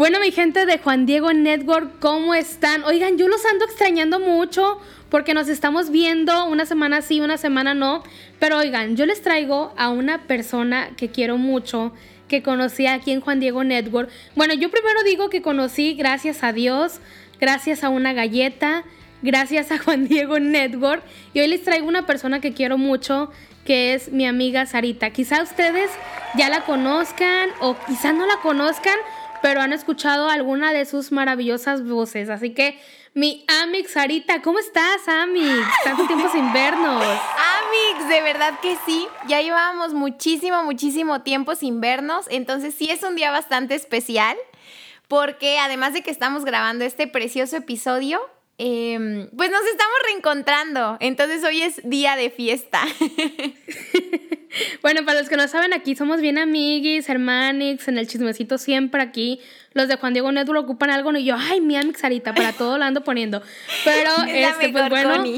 Bueno, mi gente de Juan Diego Network, ¿cómo están? Oigan, yo los ando extrañando mucho porque nos estamos viendo una semana sí, una semana no. Pero oigan, yo les traigo a una persona que quiero mucho, que conocí aquí en Juan Diego Network. Bueno, yo primero digo que conocí gracias a Dios, gracias a una galleta, gracias a Juan Diego Network. Y hoy les traigo una persona que quiero mucho, que es mi amiga Sarita. Quizá ustedes ya la conozcan o quizá no la conozcan, pero han escuchado alguna de sus maravillosas voces. Así que, mi Amix Sarita, ¿cómo estás, Amix? Tanto tiempo sin vernos. Amix, de verdad que sí. Ya llevábamos muchísimo, muchísimo tiempo sin vernos. Entonces, sí es un día bastante especial. Porque además de que estamos grabando este precioso episodio, em, pues nos estamos reencontrando. Entonces hoy es día de fiesta. Bueno, para los que no saben, aquí somos bien amiguis, hermanix, en el chismecito siempre aquí. Los de Juan Diego Neto ocupan algo y yo, ay, mi amix Sarita, para todo lo ando poniendo. Pero, este, pues bueno.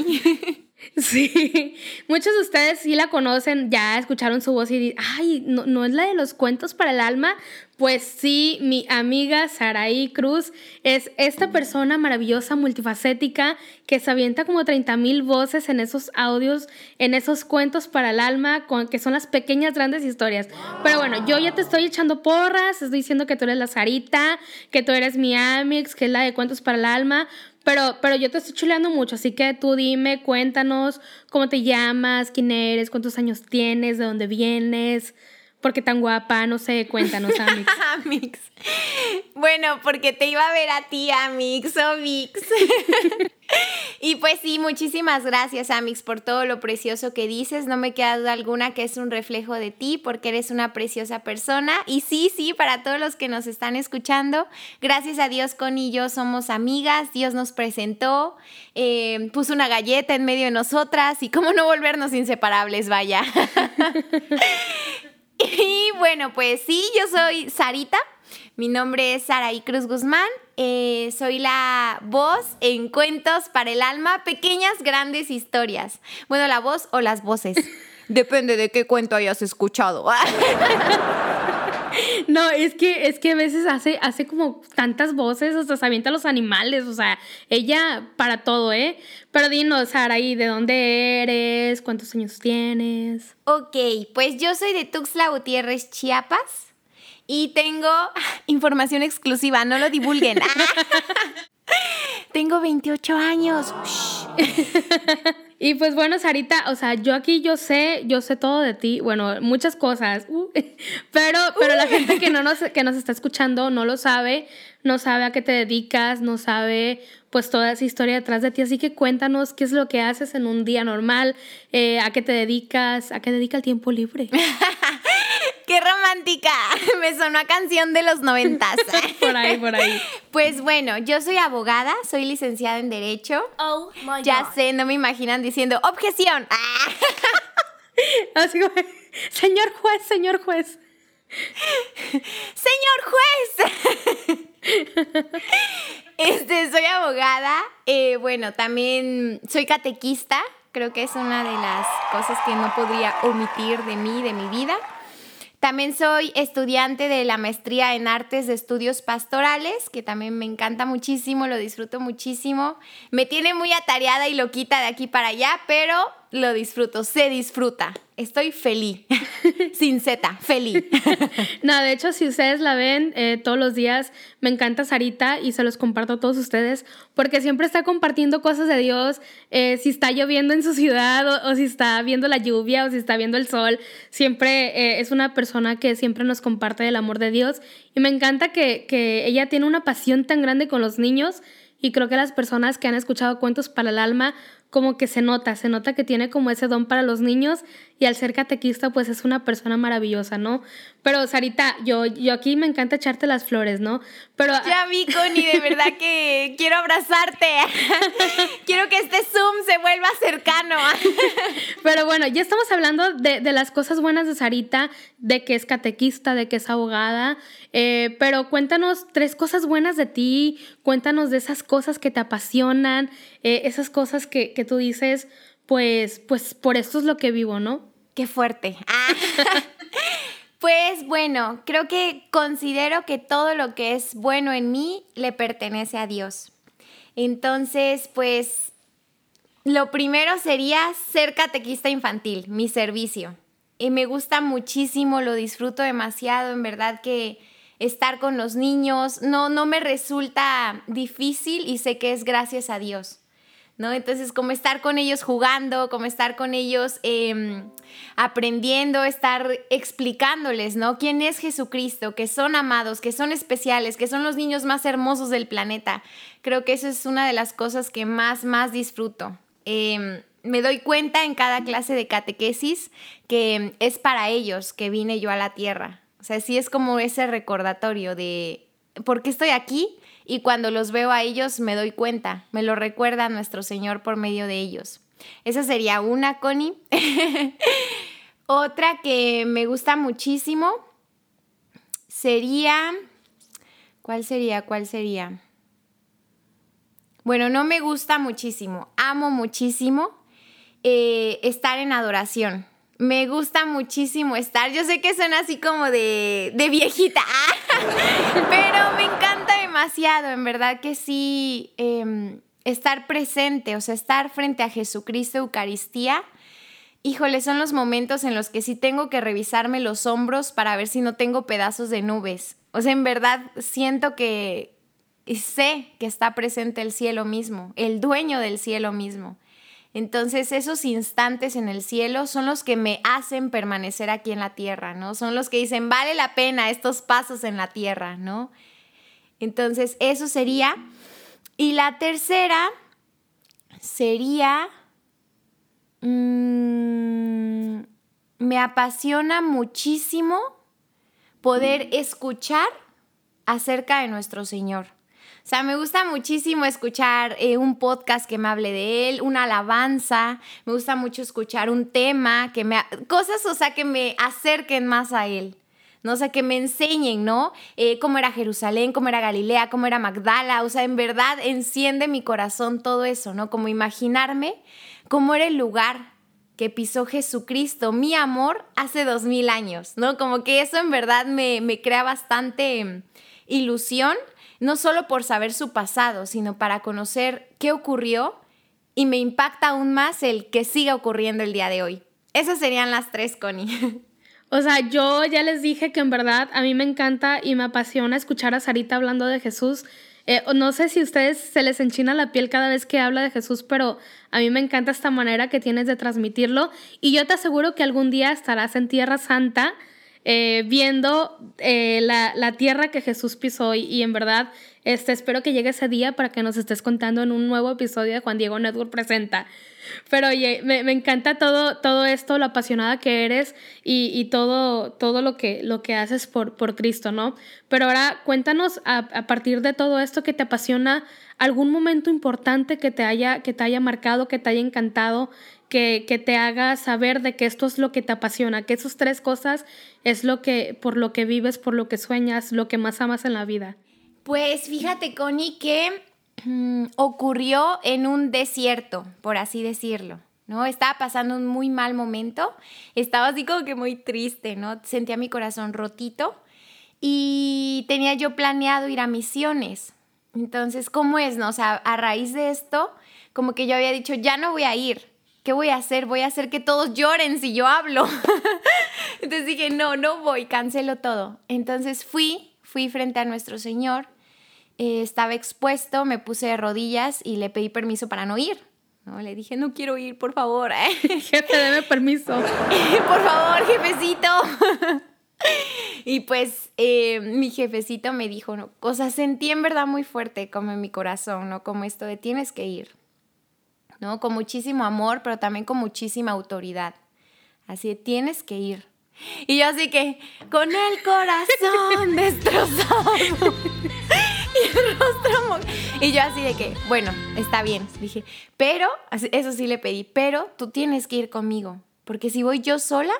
Sí, muchos de ustedes sí la conocen, ya escucharon su voz y dicen, ay, ¿no, ¿no, es la de los cuentos para el alma? Pues sí, mi amiga Saraí Cruz es esta persona maravillosa, multifacética, que se avienta como 30 mil voces en esos audios, en esos cuentos para el alma, con, que son las pequeñas, grandes historias. Pero bueno, yo ya te estoy echando porras, estoy diciendo que tú eres la Sarita, que tú eres mi Amix, que es la de cuentos para el alma, pero, pero yo te estoy chuleando mucho, así que tú dime, cuéntanos cómo te llamas, quién eres, cuántos años tienes, de dónde vienes, por qué tan guapa, no sé, cuéntanos, Amix. Amix. Bueno, porque te iba a ver a ti, Amix o Vix. y pues sí, muchísimas gracias, Amix, por todo lo precioso que dices. No me queda duda alguna que es un reflejo de ti, porque eres una preciosa persona. Y sí, sí, para todos los que nos están escuchando, gracias a Dios, con y yo somos amigas. Dios nos presentó, eh, puso una galleta en medio de nosotras y cómo no volvernos inseparables, vaya. Y bueno, pues sí, yo soy Sarita. Mi nombre es Saraí Cruz Guzmán. Eh, soy la voz en Cuentos para el Alma, pequeñas, grandes historias. Bueno, la voz o las voces. Depende de qué cuento hayas escuchado. No, es que, es que a veces hace, hace como tantas voces, hasta se avienta a los animales, o sea, ella para todo, ¿eh? Pero dinos, Saraí, ¿de dónde eres? ¿Cuántos años tienes? Ok, pues yo soy de Tuxtla Gutiérrez, Chiapas. Y tengo información exclusiva, no lo divulguen. tengo 28 años. y pues bueno, Sarita, o sea, yo aquí yo sé, yo sé todo de ti, bueno, muchas cosas, uh, pero, pero la gente que, no nos, que nos está escuchando no lo sabe, no sabe a qué te dedicas, no sabe pues toda esa historia detrás de ti. Así que cuéntanos qué es lo que haces en un día normal, eh, a qué te dedicas, a qué dedica el tiempo libre. ¡Qué romántica! Me sonó a canción de los noventas. por ahí, por ahí. Pues bueno, yo soy abogada, soy licenciada en Derecho. Oh my Ya sé, no me imaginan diciendo objeción. Así, señor juez, señor juez. Señor juez. Este, soy abogada. Eh, bueno, también soy catequista. Creo que es una de las cosas que no podría omitir de mí, de mi vida. También soy estudiante de la maestría en artes de estudios pastorales, que también me encanta muchísimo, lo disfruto muchísimo. Me tiene muy atareada y loquita de aquí para allá, pero lo disfruto, se disfruta. Estoy feliz, sin Z, feliz. no, de hecho, si ustedes la ven eh, todos los días, me encanta Sarita y se los comparto a todos ustedes, porque siempre está compartiendo cosas de Dios, eh, si está lloviendo en su ciudad o, si está viendo la lluvia o si está viendo el sol, siempre eh, es una persona que siempre nos comparte el amor de Dios y me encanta que, que ella tiene una pasión tan grande con los niños y creo que las personas que han escuchado cuentos para el alma como que se nota, se nota que tiene como ese don para los niños y al ser catequista pues es una persona maravillosa, ¿no? Pero Sarita, yo, yo aquí me encanta echarte las flores, ¿no? Pero... Ya vi, Connie, de verdad que quiero abrazarte. quiero que este Zoom se vuelva cercano. Pero bueno, ya estamos hablando de, de, las cosas buenas de Sarita, de que es catequista, de que es abogada, eh, pero cuéntanos tres cosas buenas de ti, cuéntanos de esas cosas que te apasionan, eh, esas cosas que, que tú dices, pues, pues por esto es lo que vivo, ¿no? Qué fuerte. Pues bueno, creo que considero que todo lo que es bueno en mí le pertenece a Dios. Entonces, pues lo primero sería ser catequista infantil, mi servicio. Y me gusta muchísimo, lo disfruto demasiado, en verdad que estar con los niños no, no me resulta difícil y sé que es gracias a Dios. ¿No? Entonces, como estar con ellos jugando, como estar con ellos em, aprendiendo, estar explicándoles, ¿no? ¿Quién es Jesucristo? Que son amados, que son especiales, que son los niños más hermosos del planeta. Creo que eso es una de las cosas que más, más disfruto. Em, me doy cuenta en cada clase de catequesis que es para ellos que vine yo a la tierra. O sea, sí es como ese recordatorio de por qué estoy aquí y cuando los veo a ellos me doy cuenta, me lo recuerda nuestro Señor por medio de ellos. Esa sería una, Connie. Otra que me gusta muchísimo sería... ¿Cuál sería? ¿Cuál sería? Bueno, no me gusta muchísimo, amo muchísimo eh, estar en adoración. Me gusta muchísimo estar. Yo sé que suena así como de, de viejita, pero me encanta demasiado, en verdad que sí, em, estar presente, o sea, estar frente a Jesucristo Eucaristía. Híjole, son los momentos en los que sí tengo que revisarme los hombros para ver si no tengo pedazos de nubes. O sea, en verdad siento que sé que está presente el cielo mismo, el dueño del cielo mismo. Entonces esos instantes en el cielo son los que me hacen permanecer aquí en la tierra, ¿no? Son los que dicen, vale la pena estos pasos en la tierra, ¿no? Entonces eso sería. Y la tercera sería, mm, me apasiona muchísimo poder escuchar acerca de nuestro Señor. O sea, me gusta muchísimo escuchar eh, un podcast que me hable de él, una alabanza, me gusta mucho escuchar un tema, que me, cosas, o sea, que me acerquen más a él. ¿no? O sea, que me enseñen, ¿no? Eh, cómo era Jerusalén, cómo era Galilea, cómo era Magdala, o sea, en verdad enciende mi corazón todo eso, ¿no? Como imaginarme cómo era el lugar que pisó Jesucristo, mi amor, hace dos mil años, ¿no? Como que eso en verdad me, me crea bastante mm, ilusión no solo por saber su pasado, sino para conocer qué ocurrió y me impacta aún más el que siga ocurriendo el día de hoy. Esas serían las tres, Connie. O sea, yo ya les dije que en verdad a mí me encanta y me apasiona escuchar a Sarita hablando de Jesús. Eh, no sé si a ustedes se les enchina la piel cada vez que habla de Jesús, pero a mí me encanta esta manera que tienes de transmitirlo. Y yo te aseguro que algún día estarás en Tierra Santa eh, viendo eh, la, tierra que Jesús pisó y, en verdad este, espero que llegue ese día para que nos estés contando en un nuevo episodio de Juan Diego Network Presenta. Pero oye, me, encanta todo, todo esto, lo apasionada que eres y, todo, todo lo que, lo que haces por, por Cristo, ¿no? Pero ahora cuéntanos a, a, partir de todo esto que te apasiona, algún momento importante que te haya, que te haya marcado, que te haya encantado, que, te haga saber de que esto es lo que te apasiona, que esas tres cosas es lo que, por lo que vives, por lo que sueñas, lo que más amas en la vida. Pues fíjate, Connie, que mm, ocurrió en un desierto, por así decirlo. ¿no? Estaba pasando un muy mal momento, estaba así como que muy triste, ¿no? Sentía mi corazón rotito y tenía yo planeado ir a misiones. Entonces, ¿cómo es, no? O sea, a raíz de esto, como que yo había dicho, ya no voy a ir, ¿qué voy a hacer? Voy a hacer que todos lloren si yo hablo. Entonces dije, no, no voy, cancelo todo. Entonces fui, fui frente a nuestro Señor, eh, estaba expuesto, me puse de rodillas y le pedí permiso para no ir. ¿no? Le dije, no quiero ir, por favor. Jefe, deme permiso. por favor, jefecito. y pues eh, mi jefecito me dijo, no, o sea, sentí en verdad muy fuerte como en mi corazón, ¿no? Como esto de tienes que ir. ¿No? Con muchísimo amor, pero también con muchísima autoridad. Así tienes que ir. Y yo así que, con el corazón destrozado y el rostro... Y yo así de que, bueno, está bien. Dije, pero, eso sí le pedí, pero tú tienes que ir conmigo. Porque si voy yo sola,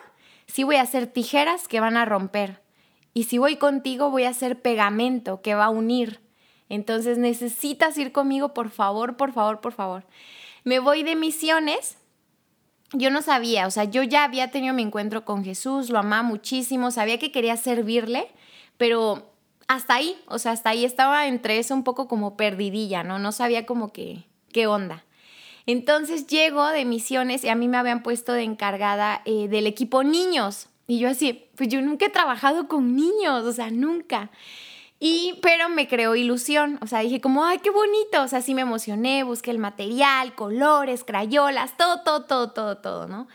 sí voy a hacer tijeras que van a romper. Y si voy contigo, voy a hacer pegamento que va a unir. Entonces necesitas ir conmigo, por favor, por favor, por favor me voy de misiones yo no sabía, o sea, yo ya había tenido mi encuentro con Jesús, lo amaba muchísimo, sabía que quería servirle, pero hasta ahí, o sea, hasta ahí estaba entre eso un poco como perdidilla, ¿no? No sabía como que, qué onda. Entonces llego de misiones y a mí me habían puesto de encargada eh, del equipo niños. Y yo así, pues yo nunca he trabajado con niños, o sea, nunca. Y, pero me creó ilusión, o sea, dije como, ay, qué bonito, o sea, sí me emocioné, busqué el material, colores, crayolas, todo, todo, todo, todo, todo, ¿no?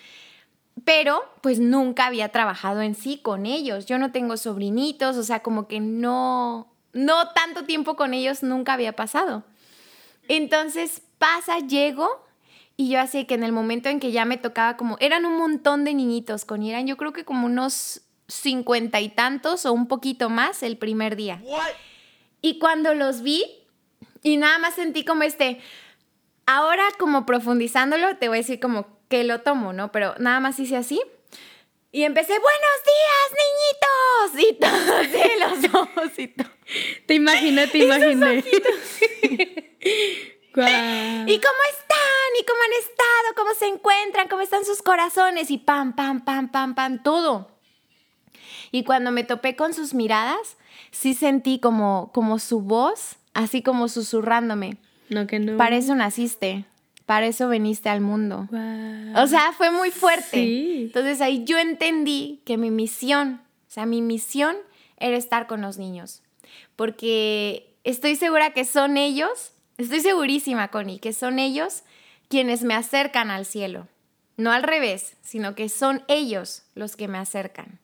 Pero pues nunca había trabajado en sí con ellos, yo no tengo sobrinitos, o sea, como que no, no tanto tiempo con ellos nunca había pasado. Entonces pasa, llego y yo así que en el momento en que ya me tocaba como, eran un montón de niñitos con Irán, yo creo que como unos cincuenta y tantos o un poquito más el primer día. Y cuando los vi y nada más sentí como este, ahora como profundizándolo, te voy a decir como que lo tomo, ¿no? Pero nada más hice así. Y empecé, buenos días, niñitos. Y todos los ojos y todo. Te imaginé, te imaginé. ¿Y cómo están? ¿Y cómo han estado? ¿Cómo se encuentran? ¿Cómo están sus corazones? Y pam, pam, pam, pam, pam, todo. Y cuando me topé con sus miradas, sí sentí como, como su voz, así como susurrándome. No, que no. Para eso naciste, para eso veniste al mundo. O sea, fue muy fuerte. Entonces ahí yo entendí que mi misión, o sea, mi misión era estar con los niños. Porque estoy segura que son ellos Estoy segurísima, Connie, que son ellos quienes me acercan al cielo. No al revés, sino que son ellos los que me acercan.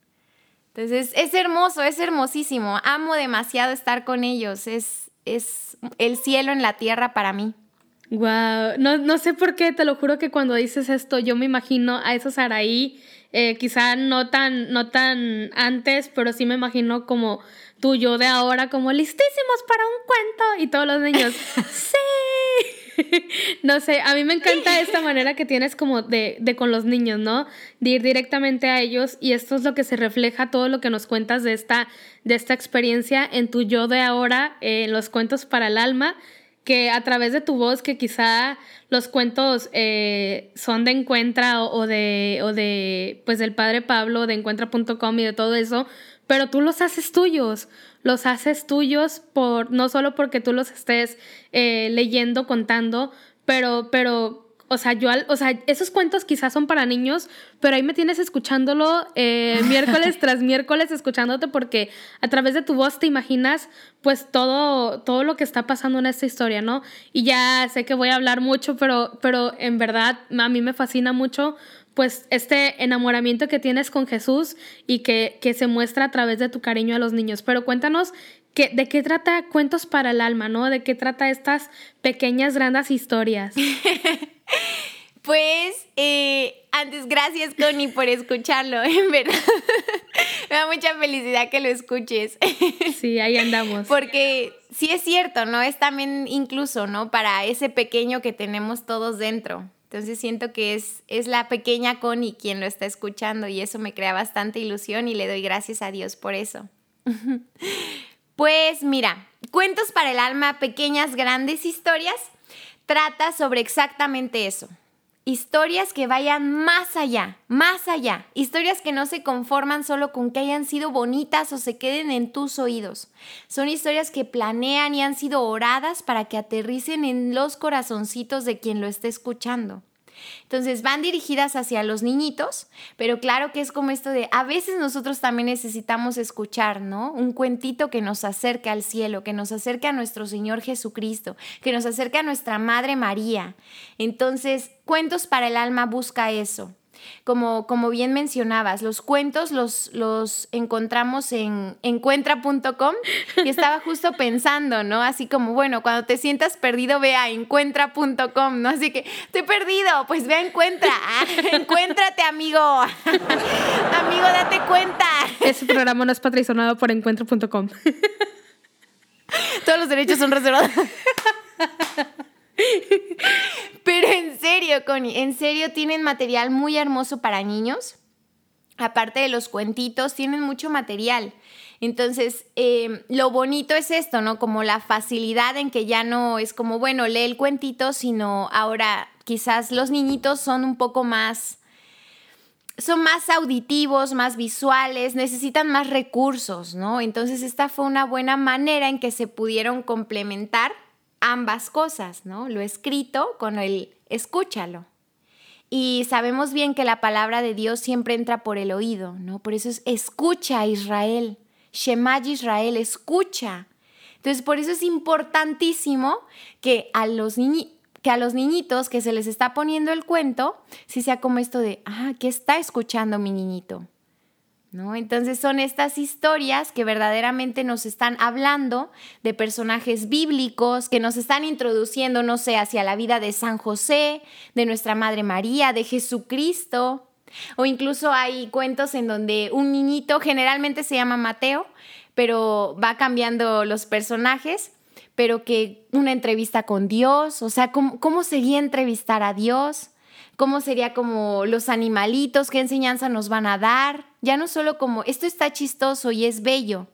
Entonces, es hermoso, es hermosísimo. Amo demasiado estar con ellos. Es, es el cielo en la tierra para mí. Wow, no, no sé por qué, te lo juro que cuando dices esto, yo me imagino a esos Araí, eh, quizá no tan, no tan antes, pero sí me imagino como tuyo de ahora como listísimos para un cuento y todos los niños, sí. no sé, a mí me encanta esta manera que tienes como de, de, con los niños, ¿no? De ir directamente a ellos y esto es lo que se refleja, todo lo que nos cuentas de esta, de esta experiencia en tu yo de ahora, en los cuentos para el alma que a través de tu voz, que quizá los cuentos eh, son de Encuentra o, o, de, o de, pues del padre Pablo, de encuentra.com y de todo eso, pero tú los haces tuyos, los haces tuyos por, no solo porque tú los estés eh, leyendo, contando, pero, pero o sea, yo, o sea, esos cuentos quizás son para niños, pero ahí me tienes escuchándolo eh, miércoles tras miércoles, escuchándote porque a través de tu voz te imaginas pues todo, todo lo que está pasando en esta historia, ¿no? Y ya sé que voy a hablar mucho, pero, pero en verdad a mí me fascina mucho pues este enamoramiento que tienes con Jesús y que, que se muestra a través de tu cariño a los niños. Pero cuéntanos que, de qué trata Cuentos para el Alma, ¿no? De qué trata estas pequeñas, grandes historias. Pues, eh, antes, gracias, Connie, por escucharlo, en verdad. Me da mucha felicidad que lo escuches. Sí, ahí andamos. Porque sí es cierto, ¿no? Es también incluso, ¿no? Para ese pequeño que tenemos todos dentro. Entonces siento que es, es la pequeña Connie quien lo está escuchando y eso me crea bastante ilusión y le doy gracias a Dios por eso. pues mira, Cuentos para el Alma, pequeñas, grandes historias, trata sobre exactamente eso historias que vayan más allá, más allá, historias que no se conforman solo con que hayan sido bonitas o se queden en tus oídos. Son historias que planean y han sido oradas para que aterricen en los corazoncitos de quien lo esté escuchando. Entonces van dirigidas hacia los niñitos, pero claro que es como esto de, a veces nosotros también necesitamos escuchar, ¿no? Un cuentito que nos acerque al cielo, que nos acerque a nuestro Señor Jesucristo, que nos acerque a nuestra Madre María. Entonces, Cuentos para el Alma busca eso. Como, como bien mencionabas, los cuentos los, los encontramos en encuentra.com y estaba justo pensando, ¿no? Así como, bueno, cuando te sientas perdido, ve a encuentra.com, ¿no? Así que, estoy perdido, pues ve a Encuentra. Ah, encuéntrate, amigo. amigo, date cuenta. Ese programa no es patrocinado por encuentra.com. Todos los derechos son reservados. Serio, Connie, en serio tienen material muy hermoso para niños. Aparte de los cuentitos, tienen mucho material. Entonces, em, lo bonito es esto, ¿no? Como la facilidad en que ya no es como, bueno, lee el cuentito, sino ahora quizás los niñitos son un poco más son más auditivos, más visuales, necesitan más recursos, ¿no? Entonces esta fue una buena manera en que se pudieron complementar ambas cosas, ¿no? Lo escrito con el escúchalo. Y sabemos bien que la palabra de Dios siempre entra por el oído, ¿no? Por eso es escucha Israel, Shema Israel, escucha. Entonces por eso es importantísimo que a los que a los niñitos que se les está poniendo el cuento, si sea como esto de, ah, ¿qué está escuchando mi niñito? ¿No? Entonces son estas historias que verdaderamente nos están hablando de personajes bíblicos, que nos están introduciendo, no sé, hacia la vida de San José, de nuestra Madre María, de Jesucristo. O incluso hay cuentos en donde un niñito, generalmente se llama Mateo, pero va cambiando los personajes pero que una entrevista con Dios, o sea, ¿cómo, sería entrevistar a Dios? ¿Cómo sería como los animalitos? ¿Qué enseñanza nos van a dar? Ya no solo como, esto está chistoso y es bello,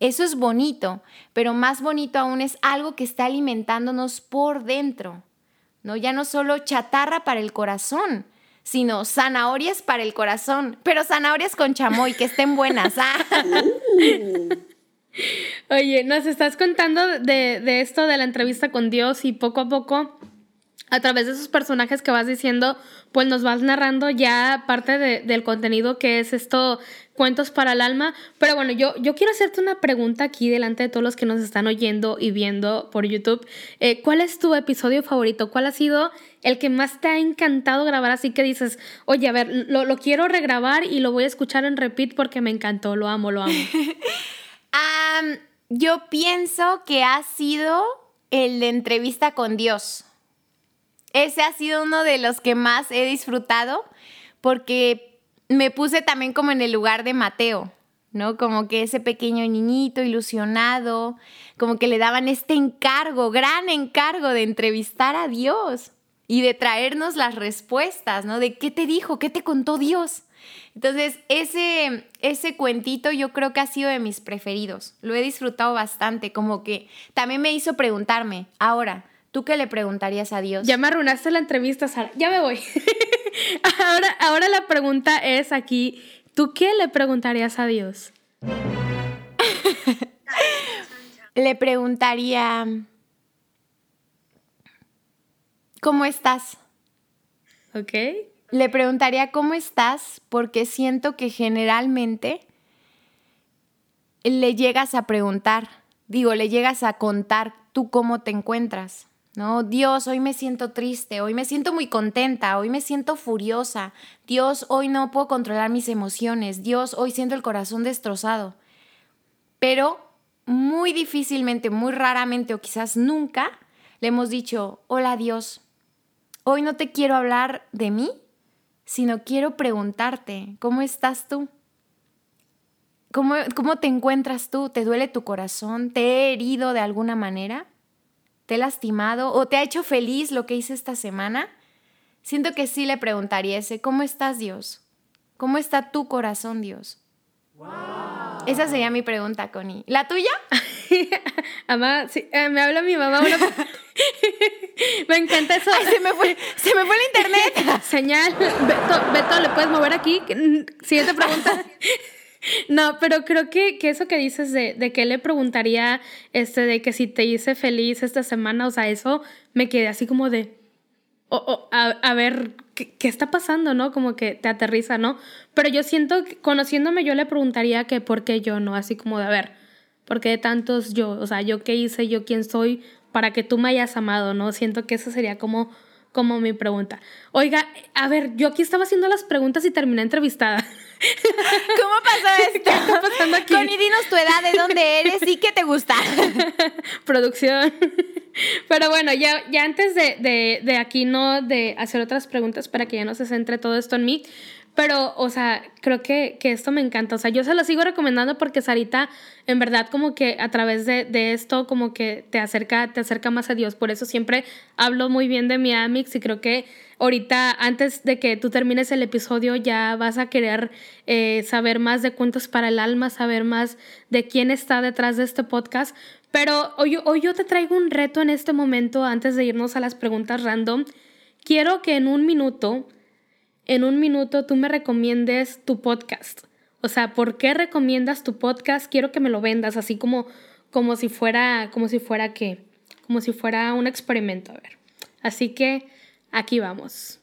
eso es bonito, pero más bonito aún es algo que está alimentándonos por dentro, ¿no? Ya no solo chatarra para el corazón, sino zanahorias para el corazón, pero zanahorias con chamoy, que estén buenas. ¿ah? Oye, nos estás contando de, esto de la entrevista con Dios y poco a poco, a través de esos personajes que vas diciendo, pues nos vas narrando ya parte del contenido que es esto, cuentos para el alma. Pero bueno, yo, yo quiero hacerte una pregunta aquí delante de todos los que nos están oyendo y viendo por YouTube. Eh, ¿Cuál es tu episodio favorito? ¿Cuál ha sido el que más te ha encantado grabar? Así que dices, oye, a ver, lo, lo quiero regrabar y lo voy a escuchar en repeat porque me encantó, lo amo, lo amo. yo pienso que ha sido el de entrevista con Dios. Ese ha sido uno de los que más he disfrutado porque me puse también como en el lugar de Mateo, ¿no? Como que ese pequeño niñito ilusionado, como que le daban este encargo, gran encargo de entrevistar a Dios y de traernos las respuestas, ¿no? De qué te dijo, qué te contó Dios. Entonces, ese, ese cuentito yo creo que ha sido de mis preferidos. Lo he disfrutado bastante, como que también me hizo preguntarme, ahora, ¿tú qué le preguntarías a Dios? Ya me arruinaste la entrevista, Sara. Ya me voy. ahora, ahora la pregunta es aquí, ¿tú qué le preguntarías a Dios? le preguntaría, ¿cómo estás? Ok. Le preguntaría cómo estás porque siento que generalmente le llegas a preguntar, digo, le llegas a contar tú cómo te encuentras. ¿No? Dios, hoy me siento triste, hoy me siento muy contenta, hoy me siento furiosa. Dios, hoy no puedo controlar mis emociones. Dios, hoy siento el corazón destrozado. Pero muy difícilmente, muy raramente o quizás nunca le hemos dicho, hola Dios, hoy no te quiero hablar de mí, sino quiero preguntarte, ¿cómo estás tú? ¿Cómo, ¿Cómo, te encuentras tú? ¿Te duele tu corazón? ¿Te he herido de alguna manera? ¿Te he lastimado? ¿O te ha hecho feliz lo que hice esta semana? Siento que sí le preguntaría ese, ¿cómo estás Dios? ¿Cómo está tu corazón Dios? Esa sería mi pregunta, Connie. ¿La tuya? Mamá, sí, eh, me habla mi mamá. me encanta eso. Ay, se me fue, se me fue el internet. Señal. Beto, Beto, ¿le puedes mover aquí? Siguiente pregunta. No, pero creo que, que eso que dices de, de que le preguntaría, este, de que si te hice feliz esta semana, o sea, eso me quedé así como de, o, a, a, ver ¿qué, ¿qué, está pasando, ¿no? Como que te aterriza, ¿no? Pero yo siento, que, conociéndome, yo le preguntaría que por qué yo, ¿no? Así como de, a ver, ¿por qué tantos yo? O sea, ¿yo qué hice? ¿Yo quién soy? Para que tú me hayas amado, ¿no? Siento que eso sería como, como mi pregunta. Oiga, a ver, yo aquí estaba haciendo las preguntas y terminé entrevistada. ¿Cómo pasó esto? ¿Qué está pasando aquí? Connie, dinos tu edad, de dónde eres y qué te gusta. Producción. Pero bueno, ya, ya antes de, de, de, aquí, ¿no? De hacer otras preguntas para que ya no se centre todo esto en mí. Pero, o sea, creo que, que esto me encanta. O sea, yo se lo sigo recomendando porque Sarita, en verdad, como que a través de, de, esto, como que te acerca, te acerca más a Dios. Por eso siempre hablo muy bien de mi Amix y creo que ahorita, antes de que tú termines el episodio, ya vas a querer eh, saber más de cuentos para el alma, saber más de quién está detrás de este podcast. Pero hoy, hoy yo te traigo un reto en este momento, antes de irnos a las preguntas random. Quiero que en un minuto en un minuto tú me recomiendes tu podcast. O sea, ¿por qué recomiendas tu podcast? Quiero que me lo vendas, así como, como si fuera, como si fuera qué, como si fuera un experimento. A ver. Así que aquí vamos.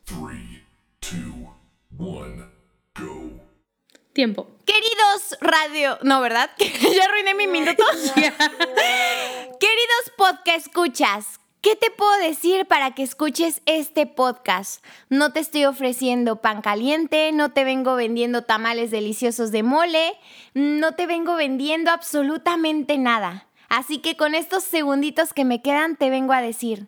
Tiempo. Queridos radio. No, ¿verdad? ya arruiné mi minuto. Queridos podcast escuchas, ¿Qué te puedo decir para que escuches este podcast? No te estoy ofreciendo pan caliente, no te vengo vendiendo tamales deliciosos de mole, no te vengo vendiendo absolutamente nada. Así que con estos segunditos que me quedan te vengo a decir,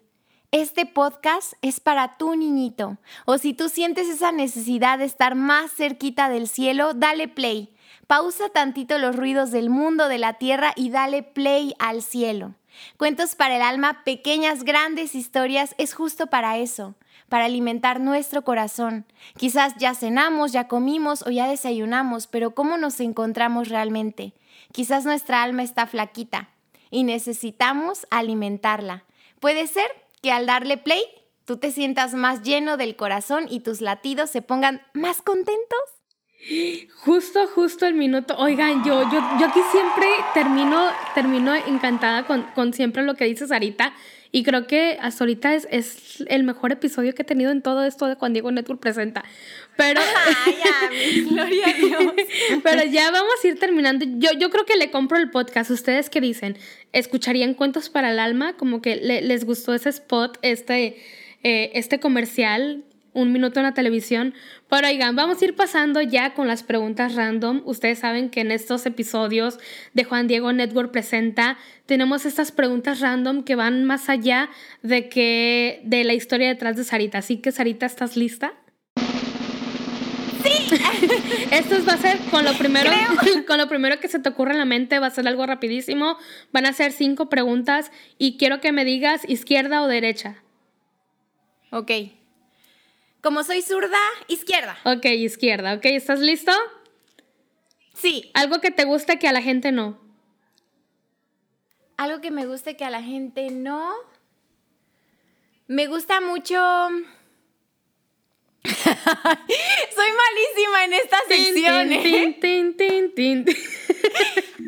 este podcast es para tu niñito. O si tú sientes esa necesidad de estar más cerquita del cielo, dale play. Pausa tantito los ruidos del mundo, de la tierra y dale play al cielo. Cuentos para el alma, pequeñas, grandes historias, es justo para eso, para alimentar nuestro corazón. Quizás ya cenamos, ya comimos o ya desayunamos, pero ¿cómo nos encontramos realmente? Quizás nuestra alma está flaquita y necesitamos alimentarla. Puede ser que al darle play tú te sientas más lleno del corazón y tus latidos se pongan más contentos. Justo, justo el minuto. Oigan, yo, yo, yo aquí siempre termino, termino encantada con, con siempre lo que dice Sarita. Y creo que hasta ahorita es, es, el mejor episodio que he tenido en todo esto de Juan Diego Network presenta. Pero. ya, gloria a Dios. Pero ya vamos a ir terminando. Yo, yo creo que le compro el podcast. ¿Ustedes qué dicen? ¿Escucharían cuentos para el alma? Como que les gustó ese spot, este, eh, este comercial un minuto en la televisión. Pero oigan, vamos a ir pasando ya con las preguntas random. Ustedes saben que en estos episodios de Juan Diego Network Presenta tenemos estas preguntas random que van más allá de que de la historia detrás de Sarita. Así que Sarita, ¿estás lista? Sí. Esto va a ser con lo primero, con lo primero que se te ocurre en la mente, va a ser algo rapidísimo. Van a ser cinco preguntas y quiero que me digas izquierda o derecha. Ok. Como soy zurda, izquierda. Ok, izquierda. Ok, ¿estás listo? Sí. Algo que te guste que a la gente no. Algo que me guste que a la gente no. Me gusta mucho. Soy malísima en esta sección. ¿eh?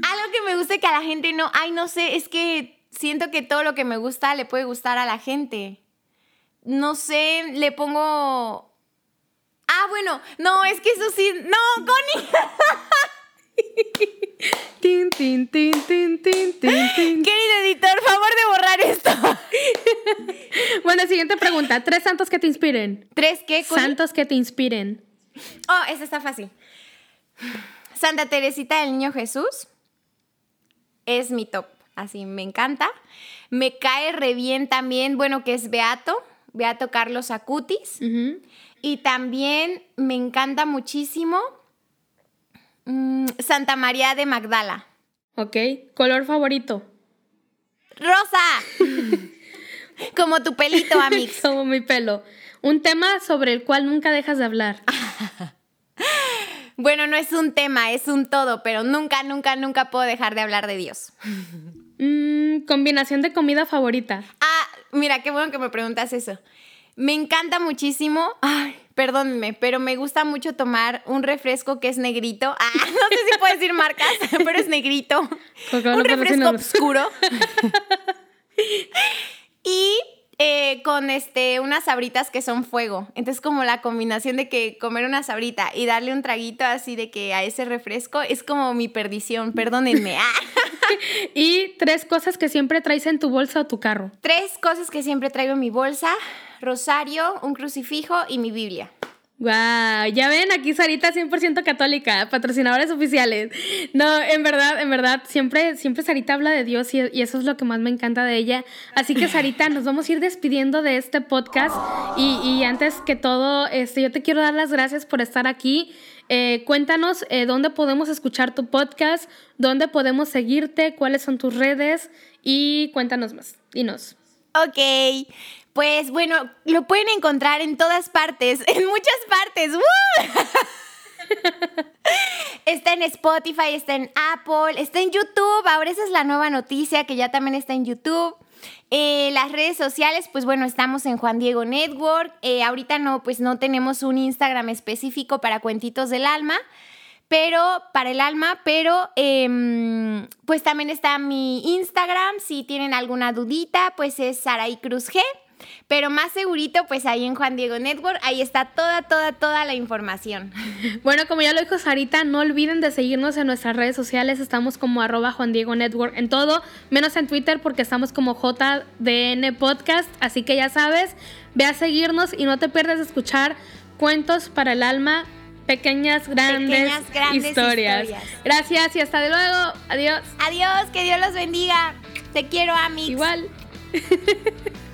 Algo que me guste que a la gente no. Ay, no sé, es que siento que todo lo que me gusta le puede gustar a la gente no sé, le pongo... Ah, bueno, no, es que eso sí... No, Connie. tin, tin, tin, tin, tin, tin, Querido editor, favor de borrar esto. bueno, siguiente pregunta. Tres santos que te inspiren. ¿Tres qué? Santos que te inspiren. Oh, esa está fácil. Santa Teresita del Niño Jesús es mi top. Así, me encanta. Me cae re bien también, bueno, que es Beato. Beato Carlos Acutis. Y también me encanta muchísimo mm, Santa María de Magdala. Ok. ¿Color favorito? Rosa. Como tu pelito, Amix. Como mi pelo. Un tema sobre el cual nunca dejas de hablar. bueno, no es un tema, es un todo, pero nunca, nunca, nunca puedo dejar de hablar de Dios. Mm, combinación de comida favorita. Ah, mira, qué bueno que me preguntas eso. Me encanta muchísimo. Ay, perdónenme, pero me gusta mucho tomar un refresco que es negrito. Ah, no sé si puedo decir marcas, pero es negrito. un refresco oscuro. y eh, con este, unas sabritas que son fuego. Entonces, como la combinación de que comer una sabrita y darle un traguito así de que a ese refresco es como mi perdición. Perdónenme. Ah. y tres cosas que siempre traes en tu bolsa o tu carro. Tres cosas que siempre traigo en mi bolsa rosario, un crucifijo y mi Biblia. Wow, ya ven, aquí Sarita 100% católica, patrocinadores oficiales. No, en verdad, en verdad, siempre, siempre Sarita habla de Dios y, eso es lo que más me encanta de ella. Así que Sarita, nos vamos a ir despidiendo de este podcast y, antes que todo, este, yo te quiero dar las gracias por estar aquí. Eh, cuéntanos eh, dónde podemos escuchar tu podcast, dónde podemos seguirte, cuáles son tus redes y cuéntanos más. Dinos. Ok, pues bueno, lo pueden encontrar en todas partes, en muchas partes. está en Spotify, está en Apple, está en YouTube. Ahora esa es la nueva noticia que ya también está en YouTube. Eh, las redes sociales, pues bueno, estamos en Juan Diego Network. Eh, ahorita no, pues no tenemos un Instagram específico para Cuentitos del Alma, pero para el alma, pero em, pues también está mi Instagram. Si tienen alguna dudita, pues es Saraí Cruz G. Pero más segurito, pues ahí en Juan Diego Network, ahí está toda, toda, toda la información. Bueno, como ya lo dijo Sarita, no olviden de seguirnos en nuestras redes sociales. Estamos como arroba Juan Diego Network en todo, menos en Twitter porque estamos como JDN Podcast. Así que ya sabes, ve a seguirnos y no te pierdas de escuchar cuentos para el alma. Pequeñas, grandes, historias. Gracias y hasta luego. Adiós. Adiós, que Dios los bendiga. Te quiero, Amix. Igual.